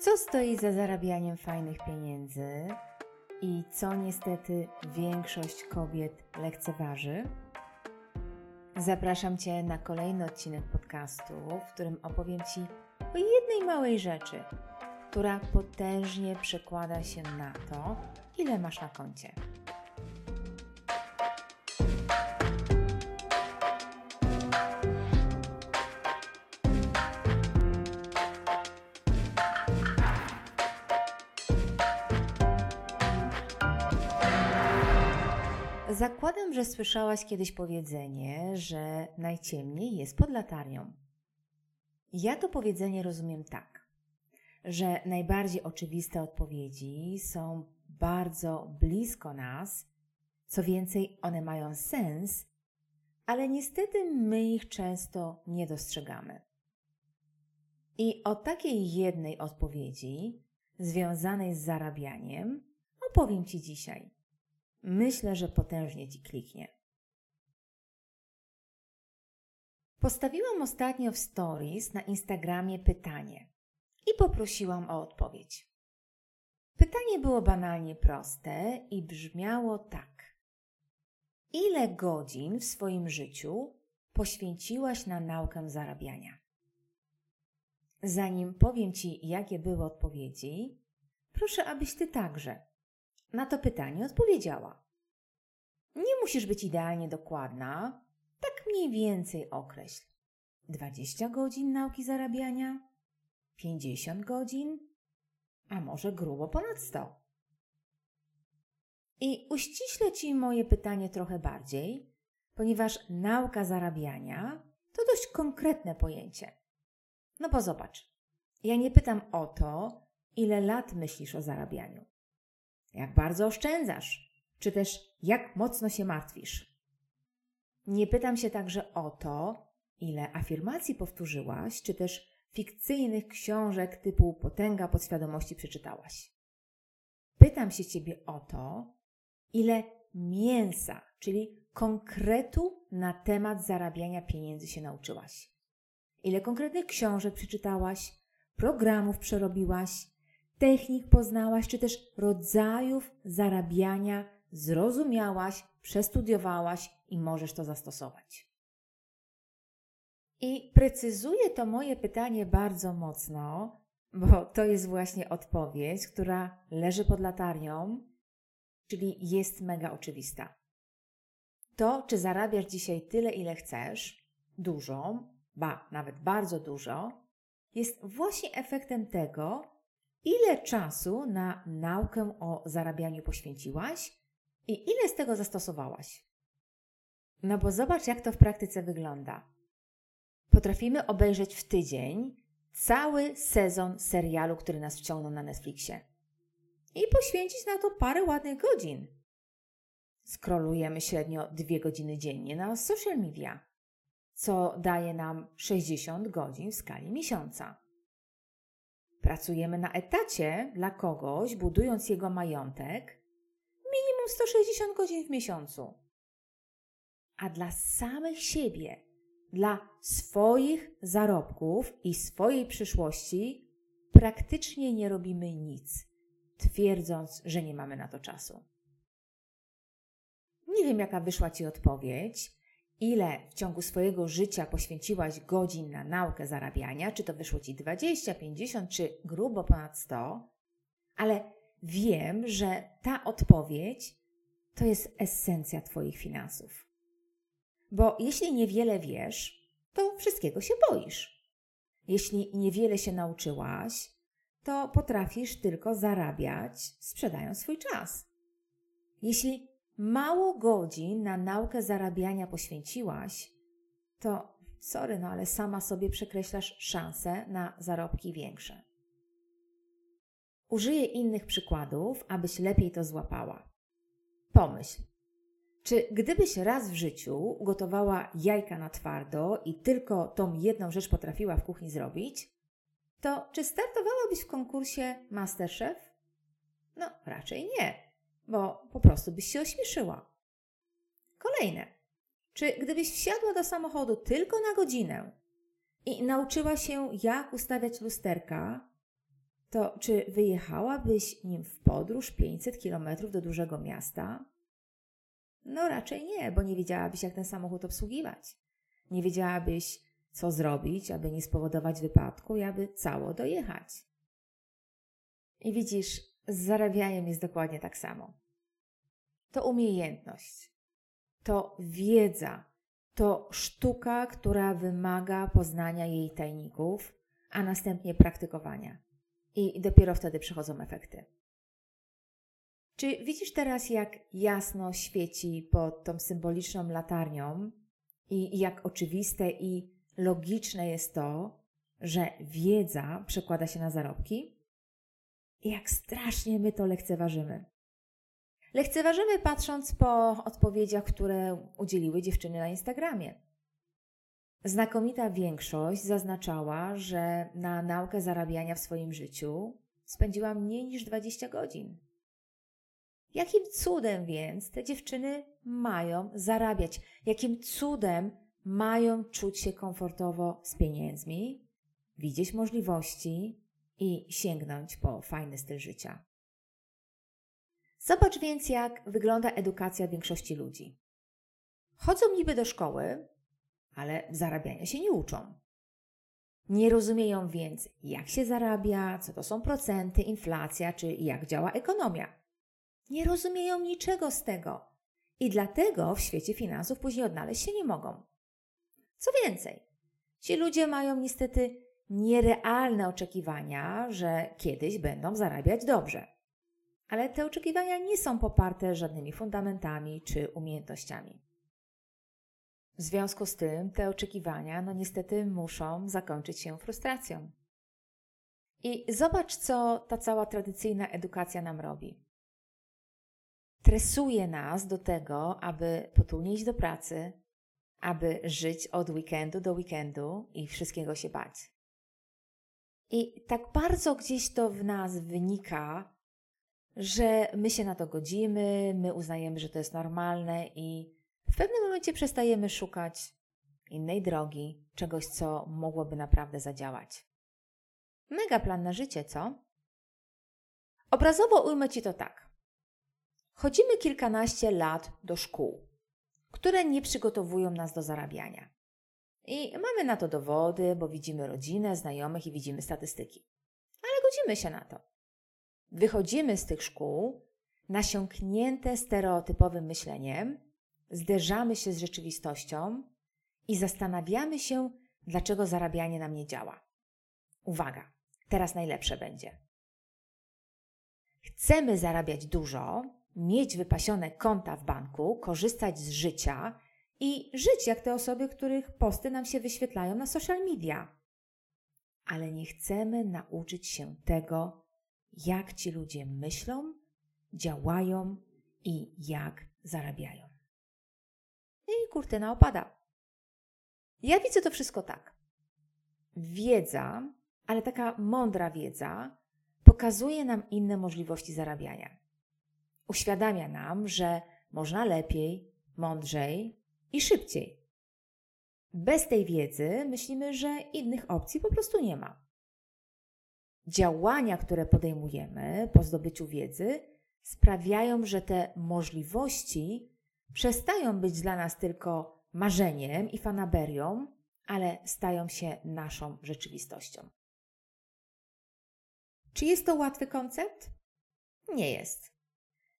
Co stoi za zarabianiem fajnych pieniędzy i co niestety większość kobiet lekceważy? Zapraszam Cię na kolejny odcinek podcastu, w którym opowiem Ci o jednej małej rzeczy, która potężnie przekłada się na to, ile masz na koncie. Zakładam, że słyszałaś kiedyś powiedzenie, że najciemniej jest pod latarnią. Ja to powiedzenie rozumiem tak, że najbardziej oczywiste odpowiedzi są bardzo blisko nas, co więcej, one mają sens, ale niestety my ich często nie dostrzegamy. I o takiej jednej odpowiedzi, związanej z zarabianiem, opowiem Ci dzisiaj. Myślę, że potężnie Ci kliknie. Postawiłam ostatnio w stories na Instagramie pytanie i poprosiłam o odpowiedź. Pytanie było banalnie proste i brzmiało tak: Ile godzin w swoim życiu poświęciłaś na naukę zarabiania? Zanim powiem Ci, jakie były odpowiedzi, proszę, abyś Ty także na to pytanie odpowiedziała. Nie musisz być idealnie dokładna, tak mniej więcej określ. 20 godzin nauki zarabiania? 50 godzin? A może grubo ponad 100? I uściślę Ci moje pytanie trochę bardziej, ponieważ nauka zarabiania to dość konkretne pojęcie. No bo zobacz, ja nie pytam o to, ile lat myślisz o zarabianiu jak bardzo oszczędzasz, czy też jak mocno się martwisz. Nie pytam się także o to, ile afirmacji powtórzyłaś, czy też fikcyjnych książek typu Potęga podświadomości przeczytałaś. Pytam się Ciebie o to, ile mięsa, czyli konkretu na temat zarabiania pieniędzy się nauczyłaś. Ile konkretnych książek przeczytałaś, programów przerobiłaś, technik poznałaś, czy też rodzajów zarabiania zrozumiałaś, przestudiowałaś i możesz to zastosować. I precyzuję to moje pytanie bardzo mocno, bo to jest właśnie odpowiedź, która leży pod latarnią, czyli jest mega oczywista. To, czy zarabiasz dzisiaj tyle, ile chcesz, dużo, ba, nawet bardzo dużo, jest właśnie efektem tego, ile czasu na naukę o zarabianiu poświęciłaś i ile z tego zastosowałaś. No bo zobacz, jak to w praktyce wygląda. Potrafimy obejrzeć w tydzień cały sezon serialu, który nas wciągnął na Netflixie i poświęcić na to parę ładnych godzin. Skrolujemy średnio dwie godziny dziennie na social media, co daje nam 60 godzin w skali miesiąca. Pracujemy na etacie dla kogoś, budując jego majątek, minimum 160 godzin w miesiącu. A dla samych siebie, dla swoich zarobków i swojej przyszłości, praktycznie nie robimy nic, twierdząc, że nie mamy na to czasu. Nie wiem, jaka wyszła Ci odpowiedź, ile w ciągu swojego życia poświęciłaś godzin na naukę zarabiania, czy to wyszło ci 20, 50 czy grubo ponad 100, ale wiem, że ta odpowiedź to jest esencja Twoich finansów. Bo jeśli niewiele wiesz, to wszystkiego się boisz. Jeśli niewiele się nauczyłaś, to potrafisz tylko zarabiać, sprzedając swój czas. Jeśli mało godzin na naukę zarabiania poświęciłaś, to sorry, no ale sama sobie przekreślasz szanse na zarobki większe. Użyję innych przykładów, abyś lepiej to złapała. Pomyśl, czy gdybyś raz w życiu gotowała jajka na twardo i tylko tą jedną rzecz potrafiła w kuchni zrobić, to czy startowałabyś w konkursie Masterchef? No, raczej nie bo po prostu byś się ośmieszyła. Kolejne. Czy gdybyś wsiadła do samochodu tylko na godzinę i nauczyła się, jak ustawiać lusterka, to czy wyjechałabyś nim w podróż 500 km do dużego miasta? No raczej nie, bo nie wiedziałabyś, jak ten samochód obsługiwać. Nie wiedziałabyś, co zrobić, aby nie spowodować wypadku i aby cało dojechać. I widzisz, z zarabianiem jest dokładnie tak samo. To umiejętność, to wiedza, to sztuka, która wymaga poznania jej tajników, a następnie praktykowania. I dopiero wtedy przychodzą efekty. Czy widzisz teraz, jak jasno świeci pod tą symboliczną latarnią i jak oczywiste i logiczne jest to, że wiedza przekłada się na zarobki? I jak strasznie my to lekceważymy. Lekceważymy patrząc po odpowiedziach, które udzieliły dziewczyny na Instagramie. Znakomita większość zaznaczała, że na naukę zarabiania w swoim życiu spędziła mniej niż 20 godzin. Jakim cudem więc te dziewczyny mają zarabiać? Jakim cudem mają czuć się komfortowo z pieniędzmi, widzieć możliwości i sięgnąć po fajny styl życia? Zobacz więc, jak wygląda edukacja większości ludzi. Chodzą niby do szkoły, ale zarabiania się nie uczą. Nie rozumieją więc, jak się zarabia, co to są procenty, inflacja, czy jak działa ekonomia. Nie rozumieją niczego z tego i dlatego w świecie finansów później odnaleźć się nie mogą. Co więcej, ci ludzie mają niestety nierealne oczekiwania, że kiedyś będą zarabiać dobrze. Ale te oczekiwania nie są poparte żadnymi fundamentami czy umiejętnościami. W związku z tym te oczekiwania, no niestety, muszą zakończyć się frustracją. I zobacz, co ta cała tradycyjna edukacja nam robi. Tresuje nas do tego, aby potulnie iść do pracy, aby żyć od weekendu do weekendu i wszystkiego się bać. I tak bardzo gdzieś to w nas wynika, że my się na to godzimy, my uznajemy, że to jest normalne i w pewnym momencie przestajemy szukać innej drogi, czegoś, co mogłoby naprawdę zadziałać. Mega plan na życie, co? Obrazowo ujmę Ci to tak. Chodzimy kilkanaście lat do szkół, które nie przygotowują nas do zarabiania. I mamy na to dowody, bo widzimy rodzinę, znajomych i widzimy statystyki. Ale godzimy się na to. Wychodzimy z tych szkół nasiąknięte stereotypowym myśleniem, zderzamy się z rzeczywistością i zastanawiamy się, dlaczego zarabianie nam nie działa. Uwaga, teraz najlepsze będzie. Chcemy zarabiać dużo, mieć wypasione konta w banku, korzystać z życia i żyć jak te osoby, których posty nam się wyświetlają na social media. Ale nie chcemy nauczyć się tego, jak ci ludzie myślą, działają i jak zarabiają i kurtyna opada. Ja widzę to wszystko tak. Wiedza, ale taka mądra wiedza, pokazuje nam inne możliwości zarabiania. Uświadamia nam, że można lepiej, mądrzej i szybciej. Bez tej wiedzy myślimy, że innych opcji po prostu nie ma. Działania, które podejmujemy po zdobyciu wiedzy, sprawiają, że te możliwości przestają być dla nas tylko marzeniem i fanaberią, ale stają się naszą rzeczywistością. Czy jest to łatwy koncept? Nie jest.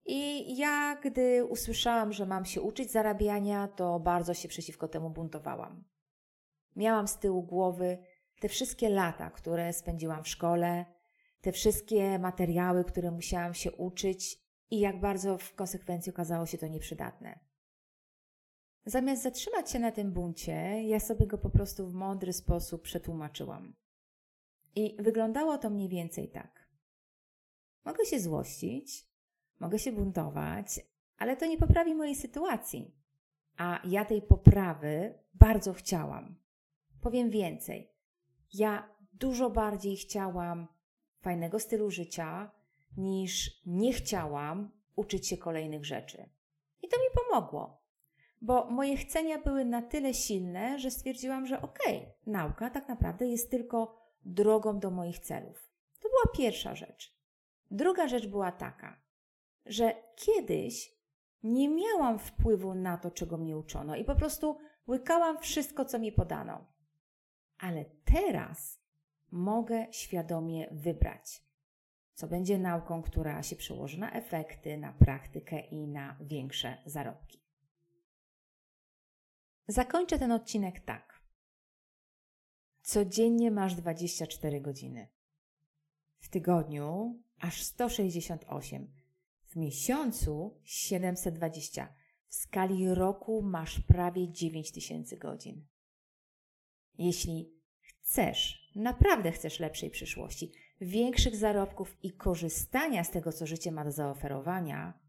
I ja, gdy usłyszałam, że mam się uczyć zarabiania, to bardzo się przeciwko temu buntowałam. Miałam z tyłu głowy te wszystkie lata, które spędziłam w szkole, te wszystkie materiały, które musiałam się uczyć i jak bardzo w konsekwencji okazało się to nieprzydatne. Zamiast zatrzymać się na tym buncie, ja sobie go po prostu w mądry sposób przetłumaczyłam. I wyglądało to mniej więcej tak. Mogę się złościć, mogę się buntować, ale to nie poprawi mojej sytuacji. A ja tej poprawy bardzo chciałam. Powiem więcej. Ja dużo bardziej chciałam fajnego stylu życia, niż nie chciałam uczyć się kolejnych rzeczy. I to mi pomogło bo moje chcenia były na tyle silne, że stwierdziłam, że okej, okay, nauka tak naprawdę jest tylko drogą do moich celów. To była pierwsza rzecz. Druga rzecz była taka, że kiedyś nie miałam wpływu na to, czego mnie uczono i po prostu łykałam wszystko, co mi podano. Ale teraz mogę świadomie wybrać, co będzie nauką, która się przełoży na efekty, na praktykę i na większe zarobki. Zakończę ten odcinek tak. Codziennie masz 24 godziny. W tygodniu aż 168. W miesiącu 720. W skali roku masz prawie 9000 godzin. Jeśli chcesz, naprawdę chcesz lepszej przyszłości, większych zarobków i korzystania z tego, co życie ma do zaoferowania,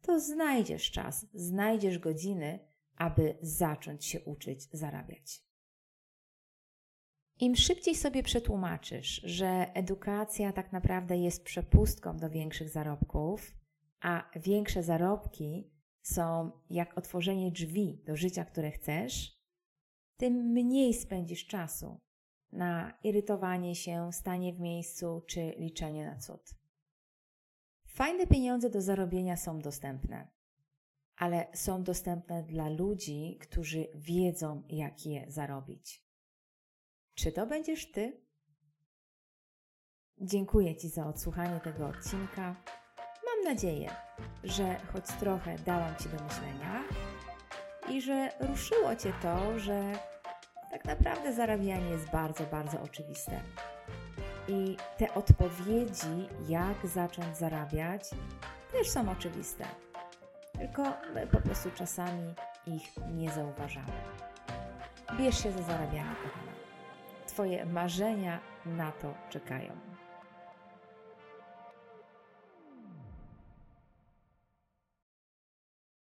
to znajdziesz czas, znajdziesz godziny, aby zacząć się uczyć zarabiać. Im szybciej sobie przetłumaczysz, że edukacja tak naprawdę jest przepustką do większych zarobków, a większe zarobki są jak otworzenie drzwi do życia, które chcesz, tym mniej spędzisz czasu na irytowanie się, stanie w miejscu czy liczenie na cud. Fajne pieniądze do zarobienia są dostępne, ale są dostępne dla ludzi, którzy wiedzą, jak je zarobić. Czy to będziesz Ty? Dziękuję Ci za odsłuchanie tego odcinka. Mam nadzieję, że choć trochę dałam Ci do myślenia i że ruszyło Cię to, że tak naprawdę zarabianie jest bardzo, bardzo oczywiste. I te odpowiedzi, jak zacząć zarabiać, też są oczywiste. Tylko my po prostu czasami ich nie zauważamy. Bierz się za zarabianie, kochana. Twoje marzenia na to czekają.